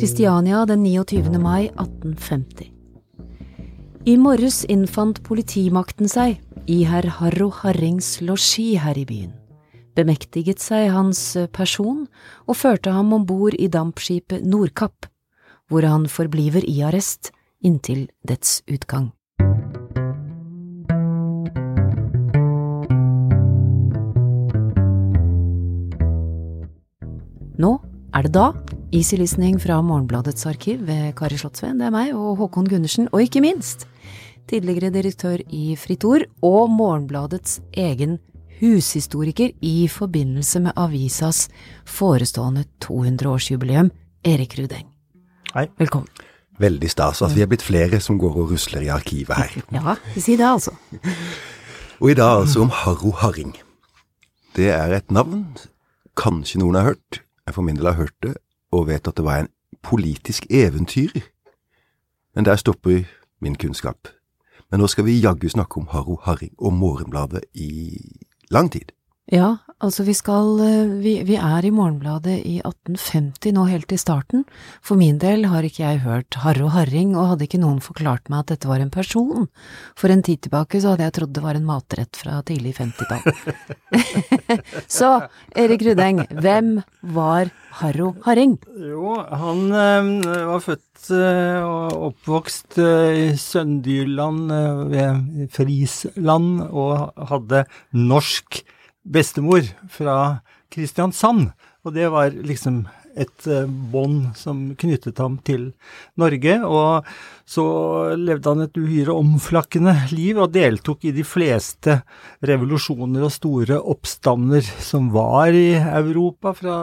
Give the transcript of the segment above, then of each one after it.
Kristiania den 29. mai 1850. I morges innfant politimakten seg i herr Harro Harrings losji her i byen, bemektiget seg hans person og førte ham om bord i dampskipet Nordkapp, hvor han forbliver i arrest inntil dets utgang. Er det da Easy Listening fra Morgenbladets arkiv ved Kari Slottsveen, det er meg, og Håkon Gundersen, og ikke minst tidligere direktør i Fritt Ord og Morgenbladets egen hushistoriker i forbindelse med avisas forestående 200-årsjubileum, Erik Rudeng. Hei. Velkommen. Veldig stas at vi er blitt flere som går og rusler i arkivet her. Ja, si det altså. Og i dag altså om Harro Harring. Det er et navn kanskje noen har hørt. Jeg for min del har hørt det, og vet at det var en politisk eventyr. Men der stopper min kunnskap. Men nå skal vi jaggu snakke om Harro Harring og Morgenbladet i lang tid. Ja, altså vi skal vi, vi, er i Morgenbladet i 1850 nå helt i starten. For min del har ikke jeg hørt Harro Harring, og hadde ikke noen forklart meg at dette var en person. For en tid tilbake så hadde jeg trodd det var en matrett fra tidlig 50-tall. så, Erik Rudeng, hvem var Harro Harring? Jo, han ø, var født øh, og oppvokst ø, i Søndyrland ved Frisland, og hadde norsk bestemor fra Kristiansand. Og det var liksom et bånd som knyttet ham til Norge. Og så levde han et uhyre omflakkende liv og deltok i de fleste revolusjoner og store oppstander som var i Europa fra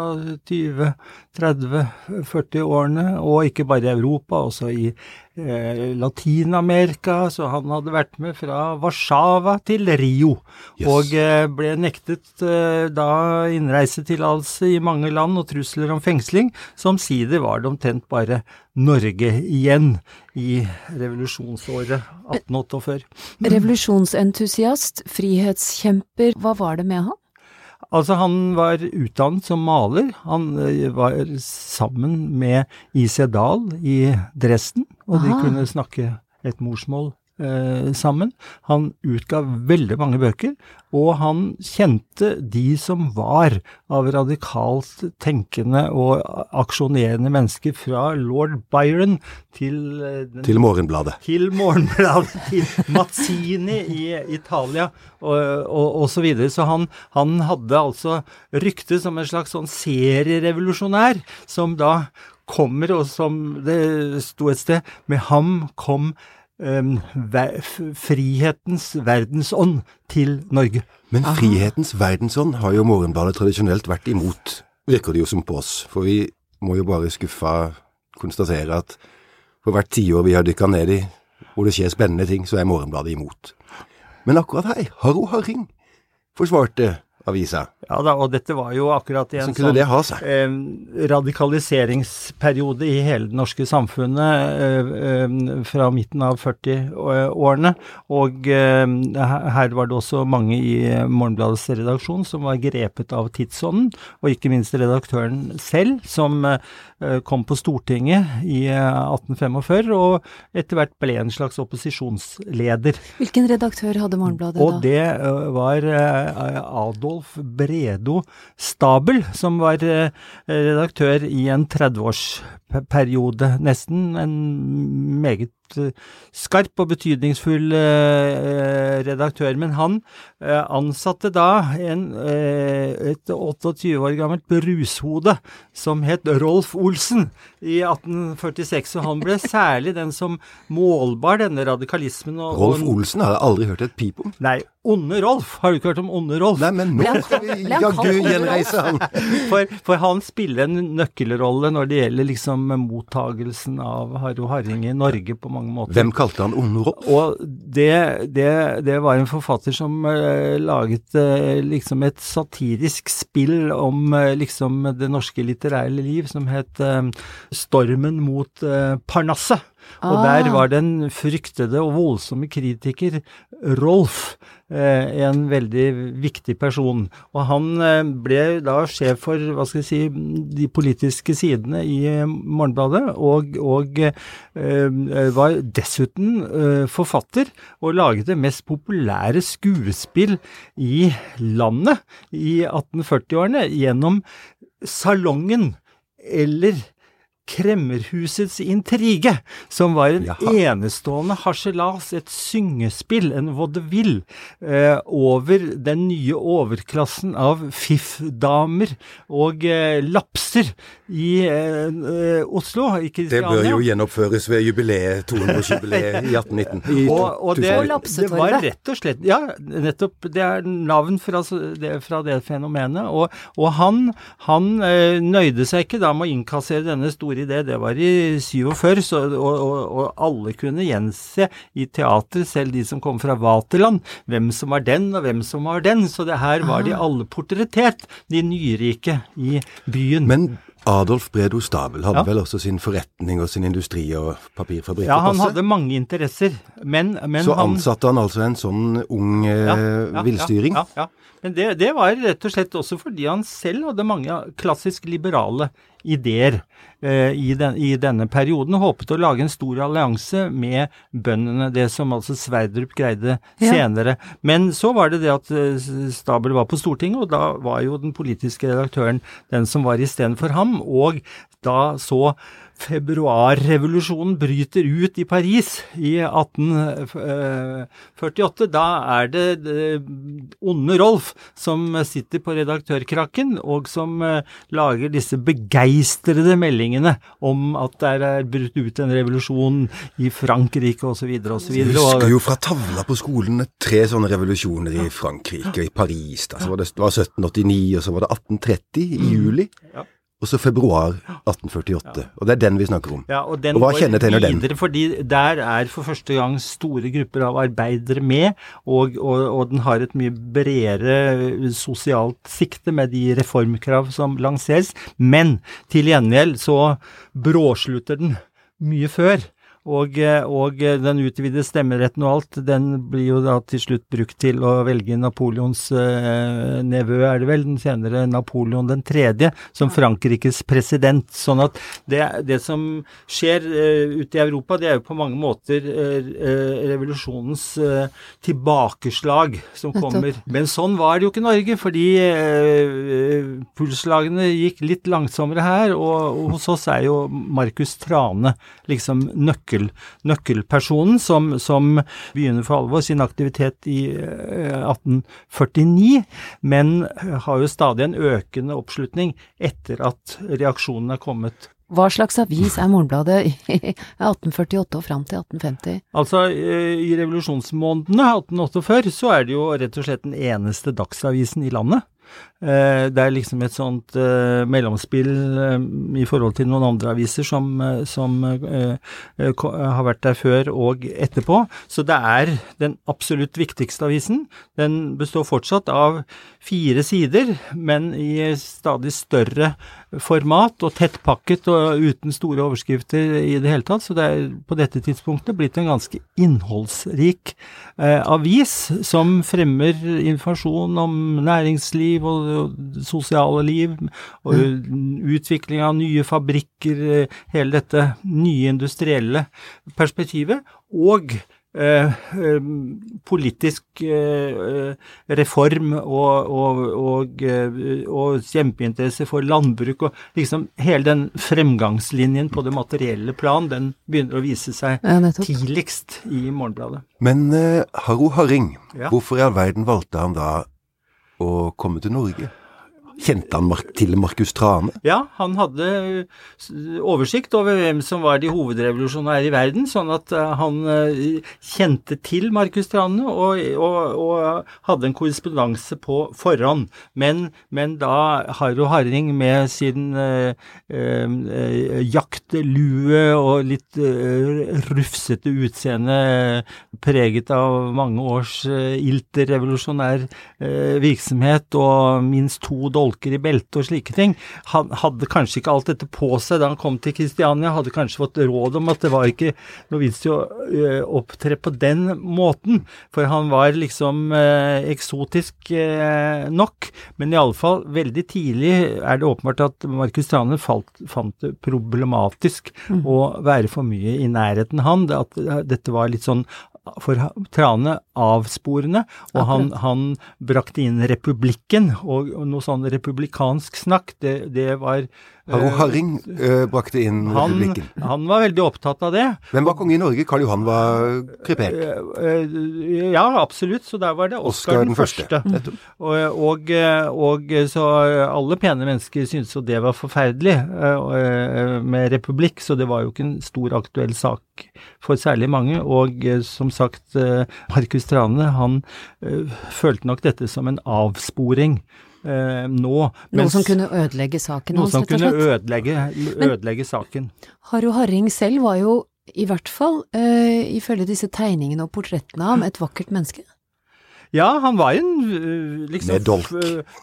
20-, 30-, 40-årene, og ikke bare i Europa, også i eh, Latin-Amerika. Så han hadde vært med fra Warszawa til Rio, yes. og eh, ble nektet eh, da innreisetillatelse i mange land og trusler om fengsling. som sider var det omtrent bare Norge igjen i revolusjonsåret 1848. Revolusjonsentusiast, frihetskjemper, hva var det med han? Altså, han var utdannet som maler. Han var sammen med I.C. Dahl i Dresden, og de kunne snakke et morsmål eh, sammen. Han utga veldig mange bøker, og han kjente de som var av radikalt tenkende og aksjonerende mennesker, fra lord Byron til den, Til Morgenbladet. Til Morgenbladet, til Mazzini i Italia, og, og, og så videre. Så han, han hadde altså rykte som en slags sånn serierevolusjonær, som da kommer, og som det sto et sted, med ham kom frihetens verdensånd til Norge. Men frihetens verdensånd har jo Morgenbladet tradisjonelt vært imot, virker det jo som på oss. For vi må jo bare skuffa konstatere at for hvert tiår vi har dykka ned i, hvor det skjer spennende ting, så er Morgenbladet imot. Men akkurat her, Harro Harring forsvarte avisa. Ja da, og dette var jo akkurat i en sånn eh, radikaliseringsperiode i hele det norske samfunnet eh, eh, fra midten av 40-årene. Og eh, her var det også mange i Morgenbladets redaksjon som var grepet av tidsånden, og ikke minst redaktøren selv, som eh, kom på Stortinget i 1845 eh, og etter hvert ble en slags opposisjonsleder. Hvilken redaktør hadde Morgenbladet og da? Og det var Adolf Bredo Stabel, som var redaktør i en 30-årsperiode, nesten. En meget skarp og betydningsfull redaktør. Men han ansatte da en, et 28 år gammelt brushode som het Rolf Olsen i 1846. Og han ble særlig den som målbar denne radikalismen. Og, Rolf Olsen har jeg aldri hørt et pip om. Nei, Onde Rolf. Har du ikke hørt om Onde Rolf? Nei, men nå skal vi jaggu gjenreise han. For, for, han spiller en nøkkelrolle når det gjelder liksom mottagelsen av Harro Harring i Norge på mange måter. Hvem kalte han Onde Rolf? Og det, det, det var en forfatter som uh, laget uh, liksom et satirisk spill om uh, liksom det norske litterære liv som het Stormen mot Parnasset. Og ah. der var den fryktede og voldsomme kritiker Rolf en veldig viktig person. Og han ble da sjef for hva skal jeg si, de politiske sidene i Morgenbladet, og, og var dessuten forfatter og laget det mest populære skuespill i landet i 1840-årene gjennom Salongen eller Kremmerhusets intrige, som var en Jaha. enestående harselas, et syngespill, en vaudeville, eh, over den nye overklassen av fiffdamer og eh, lapser i eh, eh Oslo, i Kristiania. Det bør jo gjenoppføres ved jubileet, 200-årsjubileet i 1819. I og, og det, det, var rett og slett Ja, nettopp. Det er navn fra det, fra det fenomenet. Og, og han, han eh, nøyde seg ikke da med å innkassere denne store idé, det det var i 47, så, og, og, og, alle kunne gjense i teater, selv de som kom fra Vaterland, hvem som var den og hvem som var den. Så det her var de ah. alle portrettert, de nyrike i byen. Men Adolf Bredo Stabel hadde ja. vel også sin forretning og sin industri og papirfabrikk? Ja, han hadde mange interesser, men, men Så ansatte han altså en sånn ung ja, ja, villstyring? Ja, ja, men det, det, var rett og slett også fordi han selv hadde mange klassisk liberale ideer eh, i, den, i, denne perioden. Håpet å lage en stor allianse med bøndene, det som altså Sverdrup greide senere. Men så var det det at eh, Stabel var på Stortinget, og da var jo den politiske redaktøren den som var istedenfor ham. Og da så februarrevolusjonen bryter ut i Paris i 1848, da er det eh, onde Rolf som sitter på redaktørkrakken, og som eh, lager disse begeistrede meldingene om at det er brutt ut en revolusjon i Frankrike osv. osv. Jeg husker jo fra tavla på skolen tre sånne revolusjoner i Frankrike og i Paris. Da. Så var det, var 1789, og så var det 1830 i mm. juli. Ja og så februar 1848. Ja. Og det er den vi snakker om. Ja, og, og hva kjennetegner den? Fordi der er for første gang store grupper av arbeidere med, og, og, og, den har et mye bredere sosialt sikte med de reformkrav som lanseres. Men til gjengjeld så bråslutter den mye før. Og, eh, og, eh, den utvidede stemmeretten og alt, den blir jo da til slutt brukt til å velge Napoleons eh, nevø, er det vel, den senere Napoleon den tredje, som Frankrikes president. Sånn at det, det som skjer eh, ute i Europa, det er jo på mange måter eh, eh revolusjonens tilbakeslag som kommer. Men sånn var det jo ikke i Norge, fordi pulslagene gikk litt langsommere her, og, og hos oss er jo Markus Trane liksom nøkkel nøkkel, nøkkelpersonen som, som, begynner for alvor sin aktivitet i 1849, eh, men har jo stadig en økende oppslutning etter at reaksjonen er kommet. Hva slags avis er Morgenbladet i 1848 og fram til 1850? Altså, eh, i revolusjonsmånedene 1848 så er det jo rett og slett den eneste dagsavisen i landet. Eh, det er liksom et sånt uh, mellomspill uh, i forhold til noen andre aviser som, som har vært der før og etterpå. Så det er den absolutt viktigste avisen. Den består fortsatt av fire sider, men i stadig større format og tettpakket og uten store overskrifter i det hele tatt. Så det er på dette tidspunktet blitt en ganske innholdsrik avis som fremmer informasjon om næringsliv og og sosiale liv, og utvikling av nye fabrikker, eh, hele dette nye industrielle perspektivet, og eh, eh, politisk eh, reform og, og, og, eh, og, kjempeinteresse for landbruk og liksom hele den fremgangslinjen på det materielle plan, den begynner å vise seg ja, tidligst i Morgenbladet. Men eh, Harro Harring, ja. hvorfor i all verden valgte han da å komme til Norge? Kjente han til Markus Trane? Ja, han hadde eh, oversikt over hvem som var de hovedrevolusjonære i verden, sånn at eh, han eh, kjente til Markus Trane og, og, og, hadde en korrespondanse på forhånd. Men, men da Harro Harring med sin eh, eh, jaktlue og litt eh, rufsete utseende, preget av mange års ilter revolusjonær virksomhet og minst to dollar dolker i beltet og slike ting. Han hadde kanskje ikke alt dette på seg da han kom til Kristiania, hadde kanskje fått råd om at det var ikke noe vits i å uh, opptre på den måten, for han var liksom eh, eksotisk eh, nok. Men iallfall veldig tidlig er det åpenbart at Markus Trane fant det problematisk mm. å være for mye i nærheten han. At dette var litt sånn for Trane avsporende, og han, han, brakte inn republikken, og, noe sånn republikansk snakk, det, det var Harro eh, Harring øh, brakte inn han, republikken. Han var veldig opptatt av det. Hvem var konge i Norge? Karl Johan var krepert? Uh, ja, absolutt. Så der var det Oskar den, den, første. første. Og, og, og, så alle pene mennesker syntes jo det var forferdelig med republikk, så det var jo ikke en stor aktuell sak for særlig mange. Og som sagt, Markus Trane, han følte nok dette som en avsporing eh, nå. Noe som kunne ødelegge saken hans, rett og slett? Noe som kunne ødelegge, ødelegge Men, saken. Harro Harring selv var jo i hvert fall, eh, ifølge disse tegningene og portrettene av ham, et vakkert menneske? Ja, han var en øh, liksom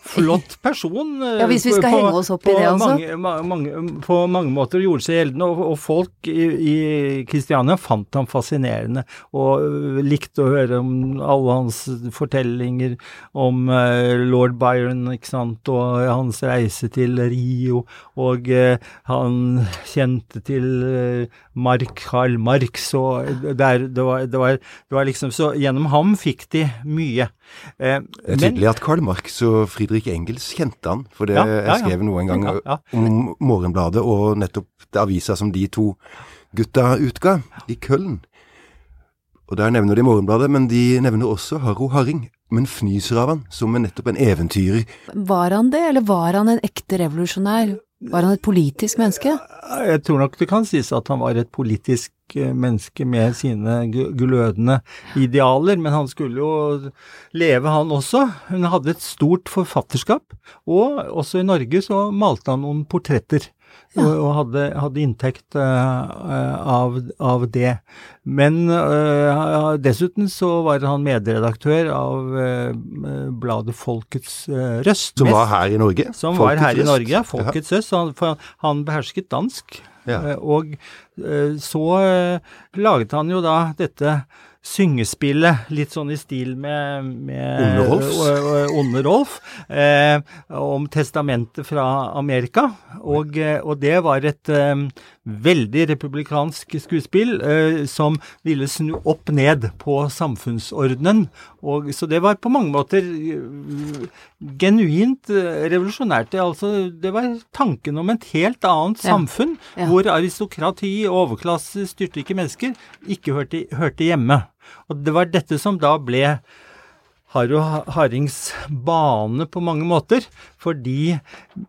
flott person. Øh, ja, Hvis vi skal på, henge oss opp i det også. Mange, mange, på mange måter gjorde seg gjeldende, og, og folk i, i Kristiania fant ham fascinerende og øh, likte å høre om alle hans fortellinger om uh, lord Byron, ikke sant, og hans reise til Rio, og uh, han kjente til uh, Mark, Karl Marx, og der, det, var, det, var, det var liksom Så gjennom ham fikk de mye mye. Eh, det er tydelig at Karl Marx og Friedrich Engels kjente han, for det ja, ja, ja. jeg skrev noe en gang om Morgenbladet og nettopp det avisa som de to gutta utga i Køln. Og Der nevner de Morgenbladet, men de nevner også Harro Harring. Men fnyser av han som en nettopp en eventyrer. Var han det, eller var han en ekte revolusjonær? Var han et politisk menneske? Jeg tror nok det kan sies at han var et politisk menneske med sine glødende idealer, men han skulle jo leve, han også. Hun hadde et stort forfatterskap, og også i Norge så malte han noen portretter ja. og, hadde, hadde inntekt uh, av, av, det. Men uh, dessuten så var han medredaktør av uh, bladet Folkets Røst. Som var her i Norge? Som Folkets var her i Norge, ja. Folkets. Røst. Han, for han behersket dansk. Ja. Og så laget han jo da dette syngespillet, litt sånn i stil med, med Onde Rolf, eh, om testamentet fra Amerika. Og, eh, og det var et eh, veldig republikansk skuespill eh, som ville snu opp ned på samfunnsordenen. Og, så det var på mange måter uh, genuint uh, revolusjonært. Altså, det var tanken om et helt annet ja. samfunn, ja. hvor aristokrati og overklasse styrtrike mennesker ikke hørte, hørte hjemme. Og det var dette som da ble Harro Hardings bane på mange måter, fordi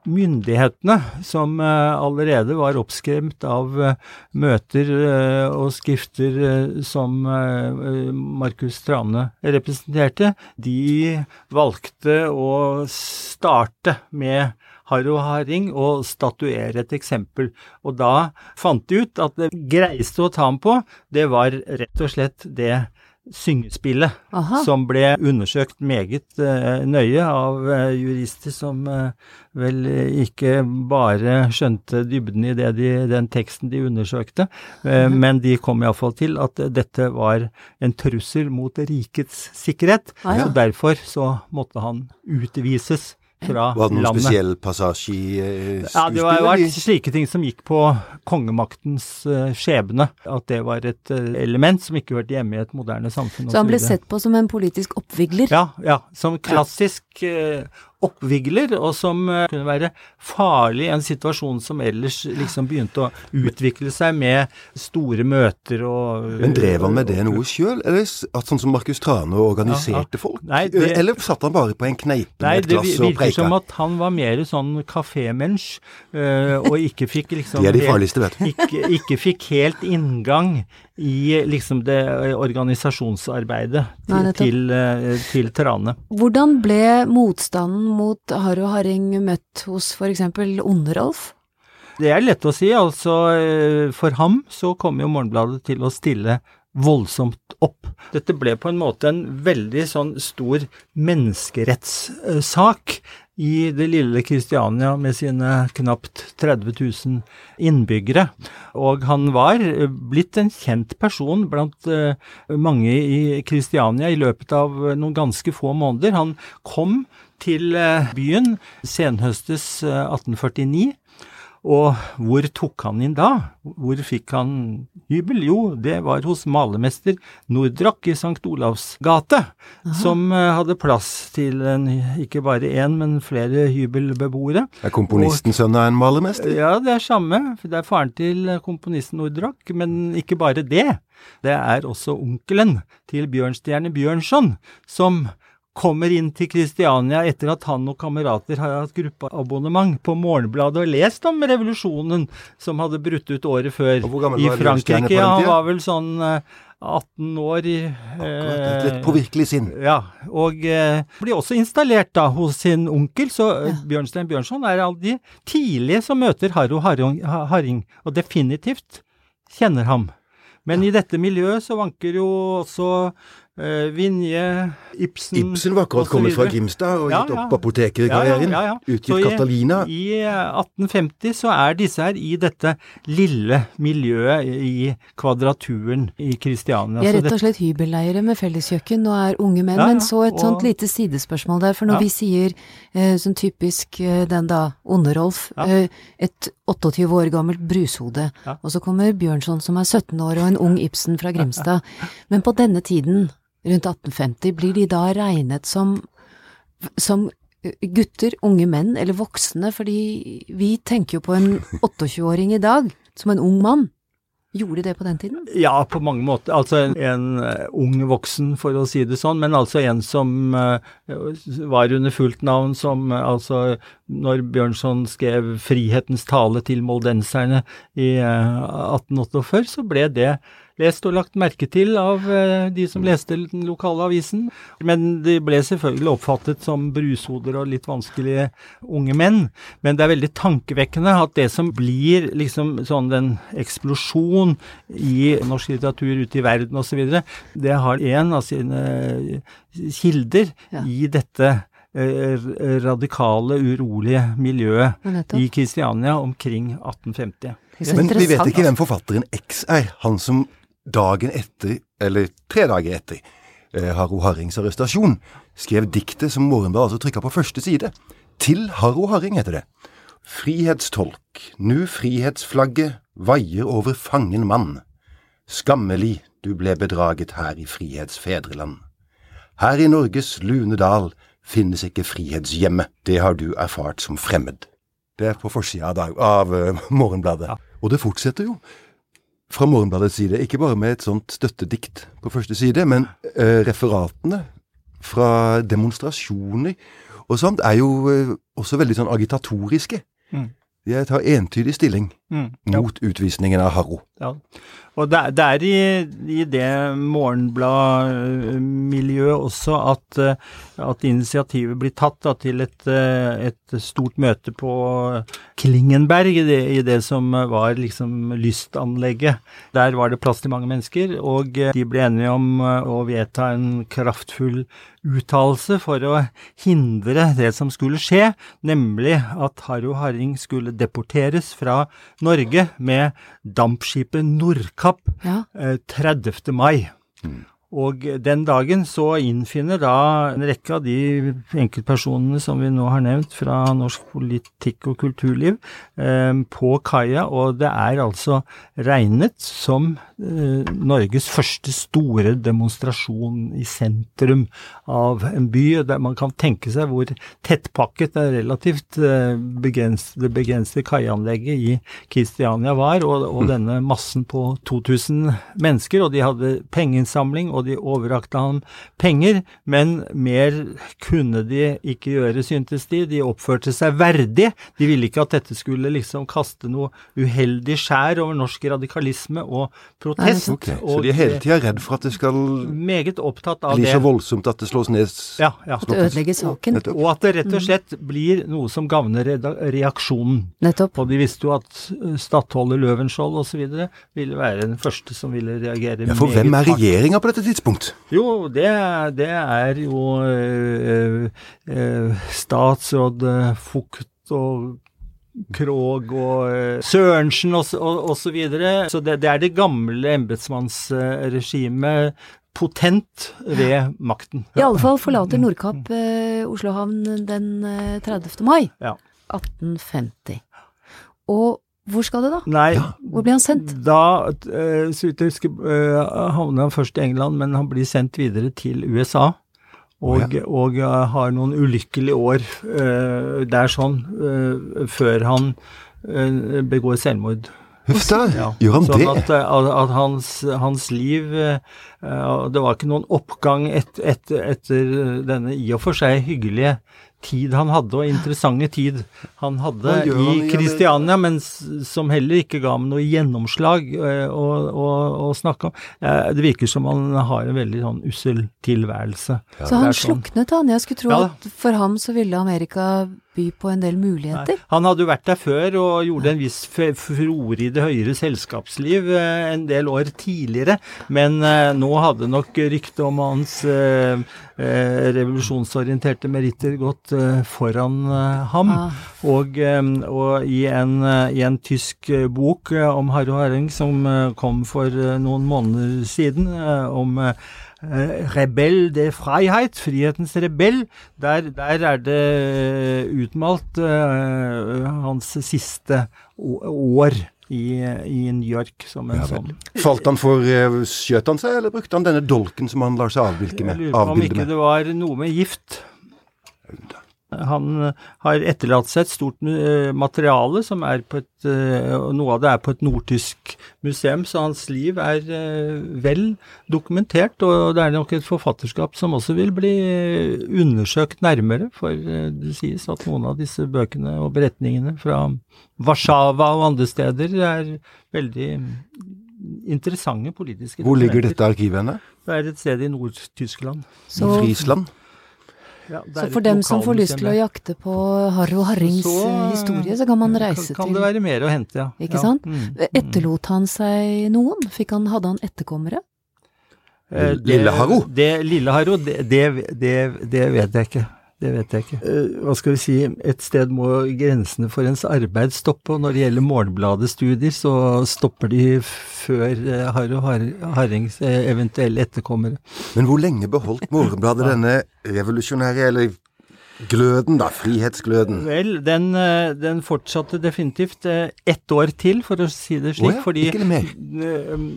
myndighetene, som eh, allerede var oppskremt av eh, møter eh, og skrifter som Markus Trane representerte, de valgte å starte med Harro Harding og statuere et eksempel. Og da fant de ut at det greieste å ta ham på, det var rett og slett det syngespillet, Aha. som ble undersøkt meget uh, nøye av uh, jurister som uh, vel ikke bare skjønte dybden i det de, den teksten de undersøkte, men de kom iallfall til at dette var en trussel mot rikets sikkerhet. Ah, ja. Så derfor så måtte han utvises fra landet. Var det noen landet. spesiell passasje i skuespillet? Ja, det var, var slike ting som gikk på kongemaktens uh, skjebne. At det var et uh, element som ikke hørte hjemme i et moderne samfunn. Så han ble sett på som en politisk oppvigler? Ja, ja som klassisk uh, oppvigler, og som uh, kunne være farlig i en situasjon som ellers liksom begynte å utvikle seg med store møter og Men drev han med det noe sjøl, eller at sånn som Markus Trane organiserte ja, ja. folk? Nei, det, eller satt han bare på en kneipe med et glass og preika? Det virker som at han var mer sånn kafémensch, uh, og ikke fikk liksom De er de farligste, vet du. Ikke, ikke fikk helt inngang i liksom det organisasjonsarbeidet til, Nei, til, til, Trane. Hvordan ble motstanden mot Harro Harring møtt hos f.eks. Onde-Rolf? Det er lett å si. Altså, eh, for ham så kom jo Morgenbladet til å stille voldsomt opp. Dette ble på en måte en veldig sånn stor menneskerettssak i det lille Kristiania med sine knapt 30 000 innbyggere. Og han var eh, blitt en kjent person blant uh, mange i Kristiania i løpet av noen ganske få måneder. Han kom til uh, byen senhøstes uh, 1849 og hvor tok han inn da? Hvor fikk han hybel? Jo, det var hos malermester Nordrakk i St. Olavs gate, Aha. som eh, hadde plass til en, ikke bare én, men flere hybelbeboere. Er komponisten sønn av en malermester? Ja, det er samme. Det er faren til komponisten Nordrakk, men ikke bare det. Det er også onkelen til Bjørnstjerne Bjørnson, som kommer inn til Kristiania etter at han og kamerater har hatt gruppeabonnement på Morgenbladet og lest om revolusjonen som hadde brutt ut året før i Frankrike. Ja, han var vel sånn 18 eh, år i Akkurat, Et litt påvirkelig sinn. Ja, og eh, blir også installert da hos sin onkel, så eh, ja. Bjørnstein Bjørnson er av de tidlige som møter Harro Harring, og definitivt kjenner ham. Men ja. i dette miljøet så vanker jo også Vinje, Ibsen Ibsen var akkurat kommet fra Grimstad og ja, gitt opp ja. apotekerkarrieren. Ja, ja, Utgitt Catalina. I, I 1850 så er disse her i dette lille miljøet i Kvadraturen i Kristiania. De er rett og slett hybelleiere med felleskjøkken og er unge menn. men så et og, sånt lite sidespørsmål der, for når vi sier uh, sånn typisk uh, den da, Onde-Rolf, et 28 år gammelt brushode, og så kommer Bjørnson som er 17 år og en ung Ibsen fra Grimstad. Men på denne tiden rundt 1850, blir de da regnet som, som gutter, unge menn eller voksne, fordi vi tenker jo på en 28-åring i dag som en ung mann. Gjorde de det på den tiden? Ja, på mange måter. Altså en, en uh, ung voksen, for å si det sånn, men altså en som uh, var under fullt navn, som uh, altså Når Bjørnson skrev 'Frihetens tale til moldenserne' i 1848, så ble det lest og lagt merke til av eh, de som leste den lokale avisen. Men de ble selvfølgelig oppfattet som brushoder og litt vanskelige unge menn. Men det er veldig tankevekkende at det som blir liksom sånn den eksplosjon i norsk litteratur ute i verden osv., det har en av sine kilder ja. i dette eh, radikale, urolige miljøet i Kristiania omkring 1850. Men vi vet ikke hvem forfatteren X er, han som dagen etter, eller tre dager etter, eh, Harro Harrings arrestasjon, skrev diktet som Morgenbladet altså trykka på første side. Til Harro Harring heter det. Frihetstolk, nu frihetsflagget vaier over fangen mann. Skammelig du ble bedraget her i frihetsfedreland. Her i Norges lune dal finnes ikke frihetshjemme, det har du erfart som fremmed. Det er på forsida av, av uh, Morgenbladet. Ja. Og det fortsetter jo fra Morgenbladets side, ikke bare med et sånt støttedikt på første side, men eh, referatene fra demonstrasjoner og sånt er jo eh, også veldig sånn agitatoriske. Mm. De tar entydig stilling mm, ja. mot utvisningen av Harro. Ja. Og det, det er i, i det Morgenblad-miljøet også at, eh, at, initiativet blir tatt da, til et, eh, et, stort møte på Klingenberg, i det, i det, som var liksom lystanlegget. Der var det plass til mange mennesker, og de ble enige om å vedta en kraftfull uttalelse for å hindre det som skulle skje, nemlig at Harro Harring skulle deporteres fra Norge med dampskipet Nordkapp Kapp ja. 30. Eh, mai. Mm. Og den dagen så innfinner da en rekke av de enkeltpersonene som vi nå har nevnt fra norsk politikk og kulturliv, eh, på kaia, og det er altså regnet som eh, Norges første store demonstrasjon i sentrum av en by. Der man kan tenke seg hvor tettpakket det relativt eh, begrensede, begrensede kaianlegget i Kristiania var, og, og denne massen på 2000 mennesker, og de hadde pengeinnsamling. Og de overrakte ham penger, men mer kunne de ikke gjøre, syntes de. De oppførte seg verdig. De ville ikke at dette skulle liksom kaste noe uheldig skjær over norsk radikalisme og protest. Okay. så de er hele tida redd for at det skal meget opptatt av bli så voldsomt at det slås ned? Ja, ja. At det ødelegger saken. Og at det rett og slett blir noe som gagner reaksjonen. Nettopp. Og de visste jo at stattholder Løvenskiold osv. ville være den første som ville reagere ja, For hvem er regjeringa på dette tidspunkt? Jo, det, det er jo eh, eh, statsråd Fugt og Krog og uh, Sørensen og, og, og, så videre. Så det, det er det gamle embetsmannsregimet potent ved makten. I alle fall forlater Nordkapp eh, Oslo havn den uh, 30. mai ja. 1850. Og hvor skal det da? Nei, Hvor blir han sendt? Da, uh, så vidt jeg husker, havner han først i England, men han blir sendt videre til USA. Og, oh, ja. og uh, har noen ulykkelige år der sånn, før han begår selvmord. Huff da, ja. gjør han sånn det? Sånn at, at hans, hans, liv Det var ikke noen oppgang et, et, etter denne i og for seg hyggelige tid han hadde, og interessante tid han hadde i Kristiania, men som heller ikke ga meg noe gjennomslag eh, å, å, å, snakke om. Det virker som han har en veldig sånn ussel tilværelse. Ja. Så han sånn. sluknet, han? Jeg skulle tro ja, at for ham så ville Amerika by på en del muligheter? Nei. Han hadde jo vært der før og gjorde en viss furore i det høyere selskapsliv eh, en del år tidligere, men eh, nå hadde nok ryktet om hans eh, eh revolusjonsorienterte meritter gått eh, foran eh, ham. Ah. Og, og i, en, i, en, tysk bok om Harro Herring som kom for noen måneder siden, om Eh, rebell de Freiheit, frihetens rebell, der, der er det utmalt hans siste år i, i, New York som en ja, sånn Falt han for uh, Skjøt han seg, eller brukte han denne dolken som han lar seg avbilde med? Jeg lurer på om ikke det var noe med gift. Han eh, har etterlatt seg et stort eh, materiale som er på et eh, Noe av det er på et nordtysk museum, så hans liv er vel dokumentert. Og det er nok et forfatterskap som også vil bli undersøkt nærmere, for det sies at noen av disse bøkene og beretningene fra Warszawa og andre steder er veldig interessante politiske Hvor ligger dette arkivet henne? Det er et sted i Nord-Tyskland. Friesland? Ja, så for dem som får lyst til å jakte på Harro Harrings så, eh, historie, så kan man reise kan, kan til det være mer å hente, ja. Ikke sant? Mm, mm. Etterlot han seg noen? Fikk han, hadde han etterkommere? Eh, lille Harro? Det, lille Harro, det, det, det, det vet jeg ikke. Det vet jeg ikke. Eh, hva skal vi si, et sted må grensene for ens arbeid stoppe, og når det gjelder Morgenbladet-studier, så stopper de før eh, Harro Harrings eh, eventuelle etterkommere. Men hvor lenge beholdt Morgenbladet denne revolusjonære, eller Gløden, da. Frihetsgløden. Vel, den, den, fortsatte definitivt ett år til, for å si det slik. Oh ja, fordi det,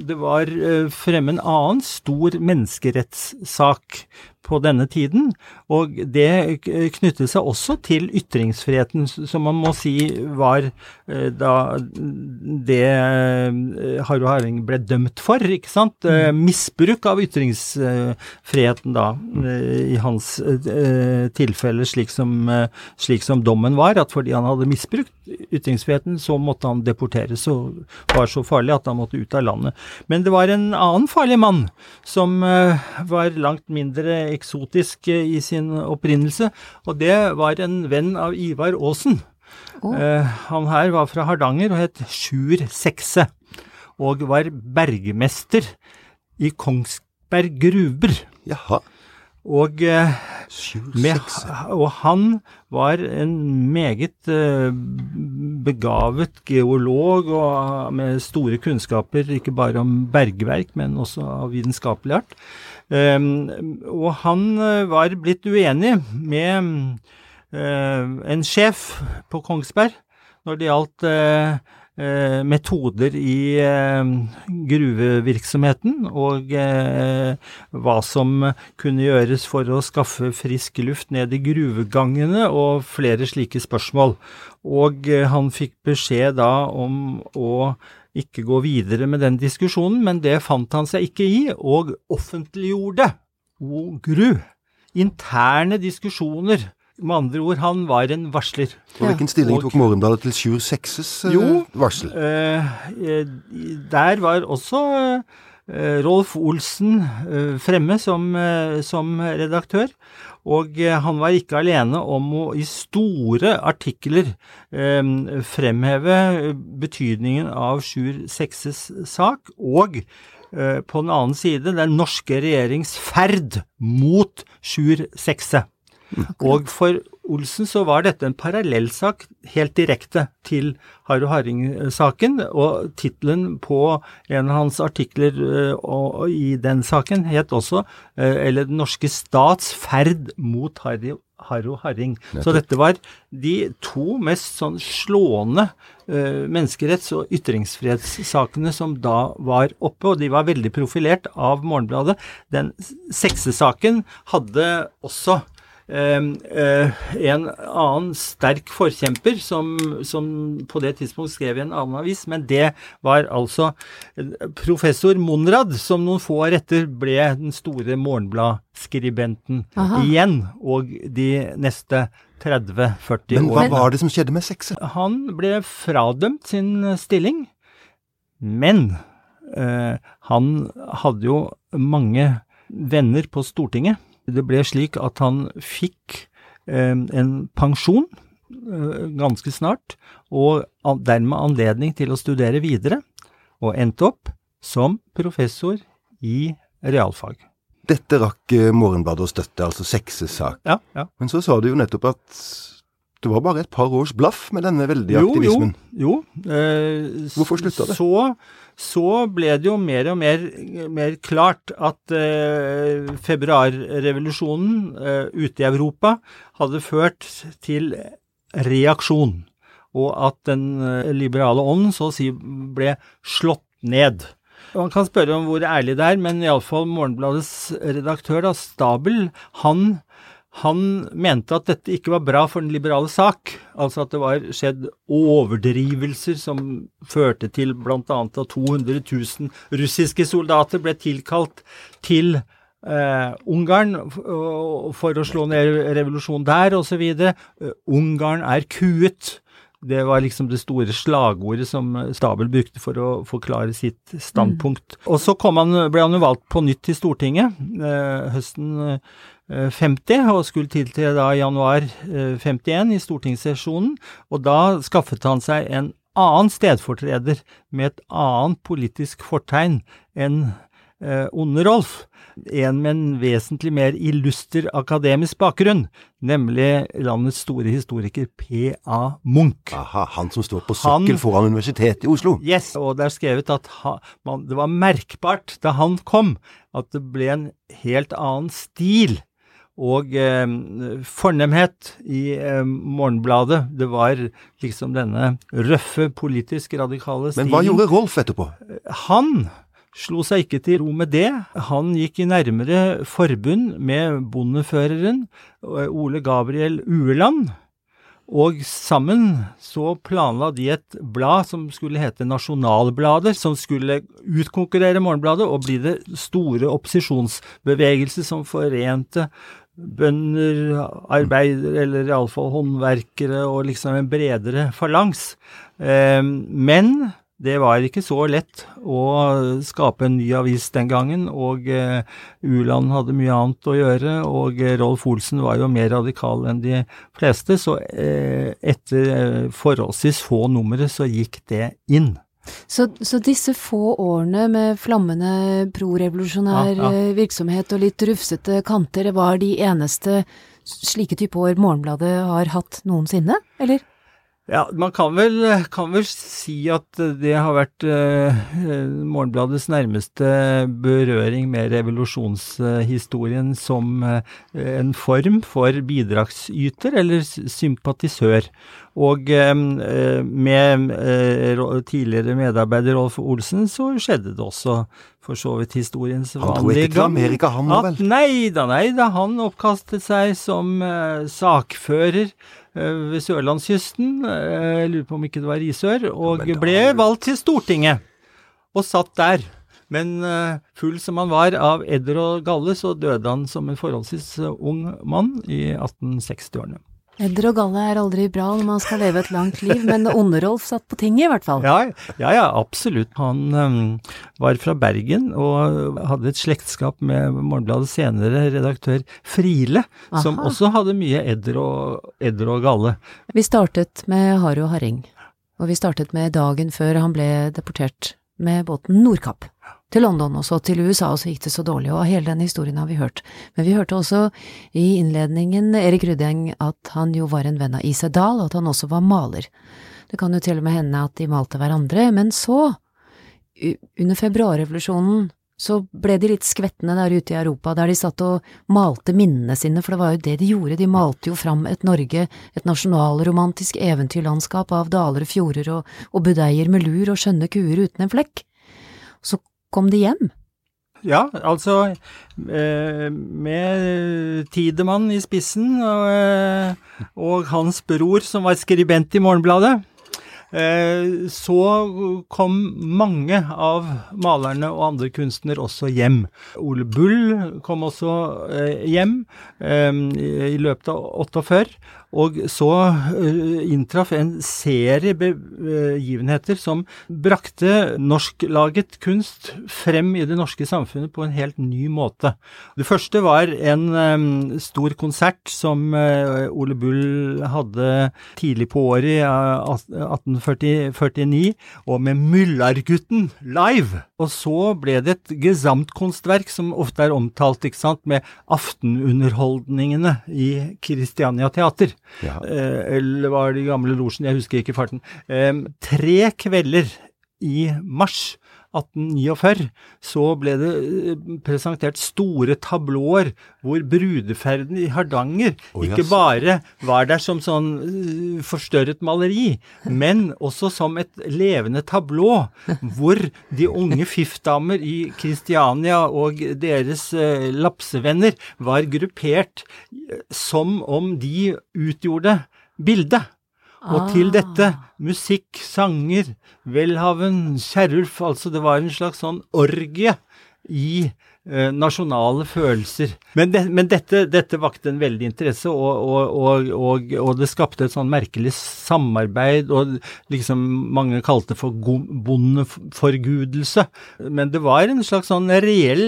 det var fremme en annen stor menneskerettssak på denne tiden. Og det knyttet seg også til ytringsfriheten, som man må si var eh, da det eh, Harro Harding ble dømt for, ikke sant. Eh, mm. Misbruk av ytringsfriheten da, i hans tilfelle, slik som, slik som dommen var. At fordi han hadde misbrukt ytringsfriheten, så måtte han deporteres og var så farlig at han måtte ut av landet. Men det var en annen farlig mann som var langt mindre eksotisk eh, i sin opprinnelse, og det var en venn av Ivar Aasen. Oh. Eh, han her var fra Hardanger og het Sjur Sekse, og var bergmester i Kongsberg gruver. Jaha. Og, eh, med, og, han var en meget eh, begavet geolog og med store kunnskaper, ikke bare om bergverk, men også av vitenskapelig art. Ehm, og han eh, var blitt uenig med en sjef på Kongsberg når det gjaldt metoder i gruvevirksomheten, og hva som kunne gjøres for å skaffe frisk luft ned i gruvegangene, og flere slike spørsmål. Og han fikk beskjed da om å ikke gå videre med den diskusjonen, men det fant han seg ikke i, og offentliggjorde, gru, interne diskusjoner. Med andre ord, han var en varsler. Og Hvilken stilling tok Morgenbladet til Sjur Sekses uh, jo, varsel? Eh, eh, der var også eh, Rolf Olsen eh, fremme som, eh, som redaktør. Og eh, han var ikke alene om å i store artikler eh, fremheve betydningen av Sjur Sekses sak, og eh, på den annen side den norske regjerings ferd mot Sjur Sekse. Og for Olsen så var dette en parallellsak helt direkte til Harro Harring-saken, og tittelen på en av hans artikler eh, i den saken het også eh, eller Den norske stats ferd mot Harro Harring. Så dette var de to mest sånn slående eh, menneskeretts- og ytringsfrihetssakene som da var oppe, og de var veldig profilert av Morgenbladet. Den seksesaken hadde også en annen sterk forkjemper som, som, på det tidspunkt skrev i en annen avis, men det var altså eh, professor Monrad, som noen få år etter ble den store Morgenblad-skribenten igjen, og de neste 30-40 år. Men hva var det som skjedde med sexet? Han ble fradømt sin stilling, men eh, han hadde jo mange venner på Stortinget det ble slik at han fikk eh, en pensjon eh, ganske snart, og dermed anledning til å studere videre, og endte opp som professor i realfag. Dette rakk eh, Morgenbladet å støtte, altså seksesak. Ja, ja. Men så sa du jo nettopp at det var bare et par års blaff med denne veldige aktivismen. Jo, jo. Eh, Hvorfor slutta det? Så, så ble det jo mer og mer, mer klart at eh, februarrevolusjonen eh, ute i Europa hadde ført til reaksjon, og at den eh, liberale ånden så å si ble slått ned. Man kan spørre om hvor ærlig det er, men iallfall Morgenbladets redaktør, da, Stabel, han han mente at dette ikke var bra for den liberale sak, altså at det var skjedd overdrivelser som førte til bl.a. at 200 000 russiske soldater ble tilkalt til eh, Ungarn for å slå ned revolusjonen der, osv. Uh, Ungarn er kuet. Det var liksom det store slagordet som Stabel brukte for å forklare sitt standpunkt. Mm. Og så han, ble han jo valgt på nytt til Stortinget eh, høsten 50, og skulle tiltre da i januar 51 i stortingssesjonen. Og da skaffet han seg en annen stedfortreder med et annet politisk fortegn enn eh, Onde Rolf. En med en vesentlig mer illuster akademisk bakgrunn, nemlig landets store historiker P.A. Munch. Aha, han som står på sokkel han, foran Universitetet i Oslo? Yes, og det er skrevet at ha, man, det var merkbart da han kom at det ble en helt annen stil og eh, fornemhet i eh, Morgenbladet. Det var liksom denne røffe, politisk radikale stilen. Men hva gjorde Rolf etterpå? Han slo seg ikke til ro med det. Han gikk i nærmere forbund med bondeføreren Ole Gabriel Ueland. Og sammen så planla de et blad som skulle hete Nasjonalbladet, som skulle utkonkurrere Morgenbladet og bli det store opposisjonsbevegelse som forente bønder, arbeidere eller iallfall håndverkere og liksom en bredere falangs. Eh, men det var ikke så lett å skape en ny avis den gangen, og uh, Uland hadde mye annet å gjøre, og uh, Rolf Olsen var jo mer radikal enn de fleste, så etter forholdsvis få numre så gikk det inn. Så, så, disse få årene med flammende prorevolusjonær ja, ja. virksomhet og litt rufsete kanter, var de eneste slike type år Morgenbladet har hatt noensinne, eller? Ja, man kan vel, kan vel, si at det har vært eh, Morgenbladets nærmeste berøring med revolusjonshistorien som eh, en form for bidragsyter eller sympatisør. Og eh, med eh, tidligere medarbeider Rolf Olsen så skjedde det også for så vidt historiens vanlige gang. Han dro ikke til Amerika, han nå vel? Nei da, nei da. Han oppkastet seg som eh, sakfører ved sørlandskysten, eh, jeg lurer på om ikke det var Risør, og ble valgt til Stortinget. Og satt der. Men eh, full som han var av edder og galle, så døde han som en forholdsvis ung mann i 1860-årene. Edder og galle er aldri bra når man skal leve et langt liv, men Onde-Rolf satt på tinget i hvert fall. Ja, ja, ja absolutt. Han um, var fra Bergen og hadde et slektskap med Morgenbladets senere redaktør Friele, Aha. som også hadde mye edder og, edder og galle. Vi startet med Haru Harring, og vi startet med dagen før han ble deportert med båten Nordkapp. Til London, og så til USA, og så gikk det så dårlig, og hele den historien har vi hørt. Men vi hørte også i innledningen Erik Rudeng at han jo var en venn av Isedal, og at han også var maler. Det kan jo til og med hende at de malte hverandre, men så, under februarrevolusjonen, så ble de litt skvettende der ute i Europa, der de satt og malte minnene sine, for det var jo det de gjorde, de malte jo fram et Norge, et nasjonalromantisk eventyrlandskap av daler og fjorder og, og budeier med lur og skjønne kuer uten en flekk. Kom de hjem. Ja, altså eh, med Tidemann i spissen og, eh, og hans bror som var skribent i Morgenbladet. Eh, så kom mange av malerne og andre kunstnere også hjem. Ole Bull kom også hjem i løpet av 48. Og så inntraff en serie begivenheter som brakte norsklaget kunst frem i det norske samfunnet på en helt ny måte. Det første var en stor konsert som Ole Bull hadde tidlig på året i 18 1949, og med Myllargutten live. Og så ble det et gesamtkunstverk som ofte er omtalt, ikke sant, med aftenunderholdningene i Kristiania Teater. Ja. Eh, eller var det gamle losjen, jeg husker ikke farten. Eh, tre kvelder i mars 1849 så ble det eh, presentert store tablåer hvor brudeferden i Hardanger oh, ikke bare var der som sånn uh, forstørret maleri, men også som et levende tablå hvor de unge fiffdamer i Kristiania og deres uh, lapsevenner var gruppert som om de utgjorde bildet. Og til dette musikk, sanger, Welhaven, Kjerulf Altså det var en slags sånn orgie i eh, nasjonale følelser. Men, det, men dette, dette, vakte en veldig interesse, og, og, og, og, det skapte et sånn merkelig samarbeid, og liksom mange kalte det for bondeforgudelse. Men det var en slags sånn reell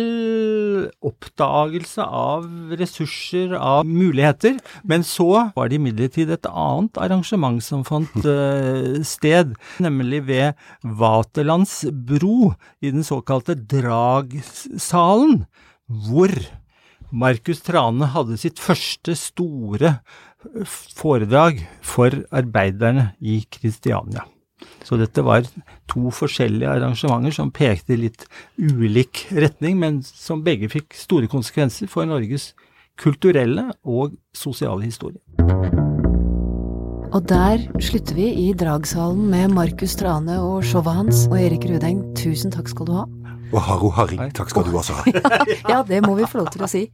oppdagelse av ressurser, av muligheter. Men så var det imidlertid et annet arrangement som fant uh, sted, nemlig ved Vaterlands bro, i den såkalte Dragsalen, hvor Markus Trane hadde sitt første store foredrag for arbeiderne i Kristiania. Så dette var to forskjellige arrangementer som pekte i litt ulik retning, men som begge fikk store konsekvenser for Norges kulturelle og sosiale historie. Og der slutter vi i Dragsalen med Markus Trane og showet hans og Erik Rudeng. Tusen takk skal du ha. Og Harro Harring, takk skal du også ha. ja, det må vi få lov til å si.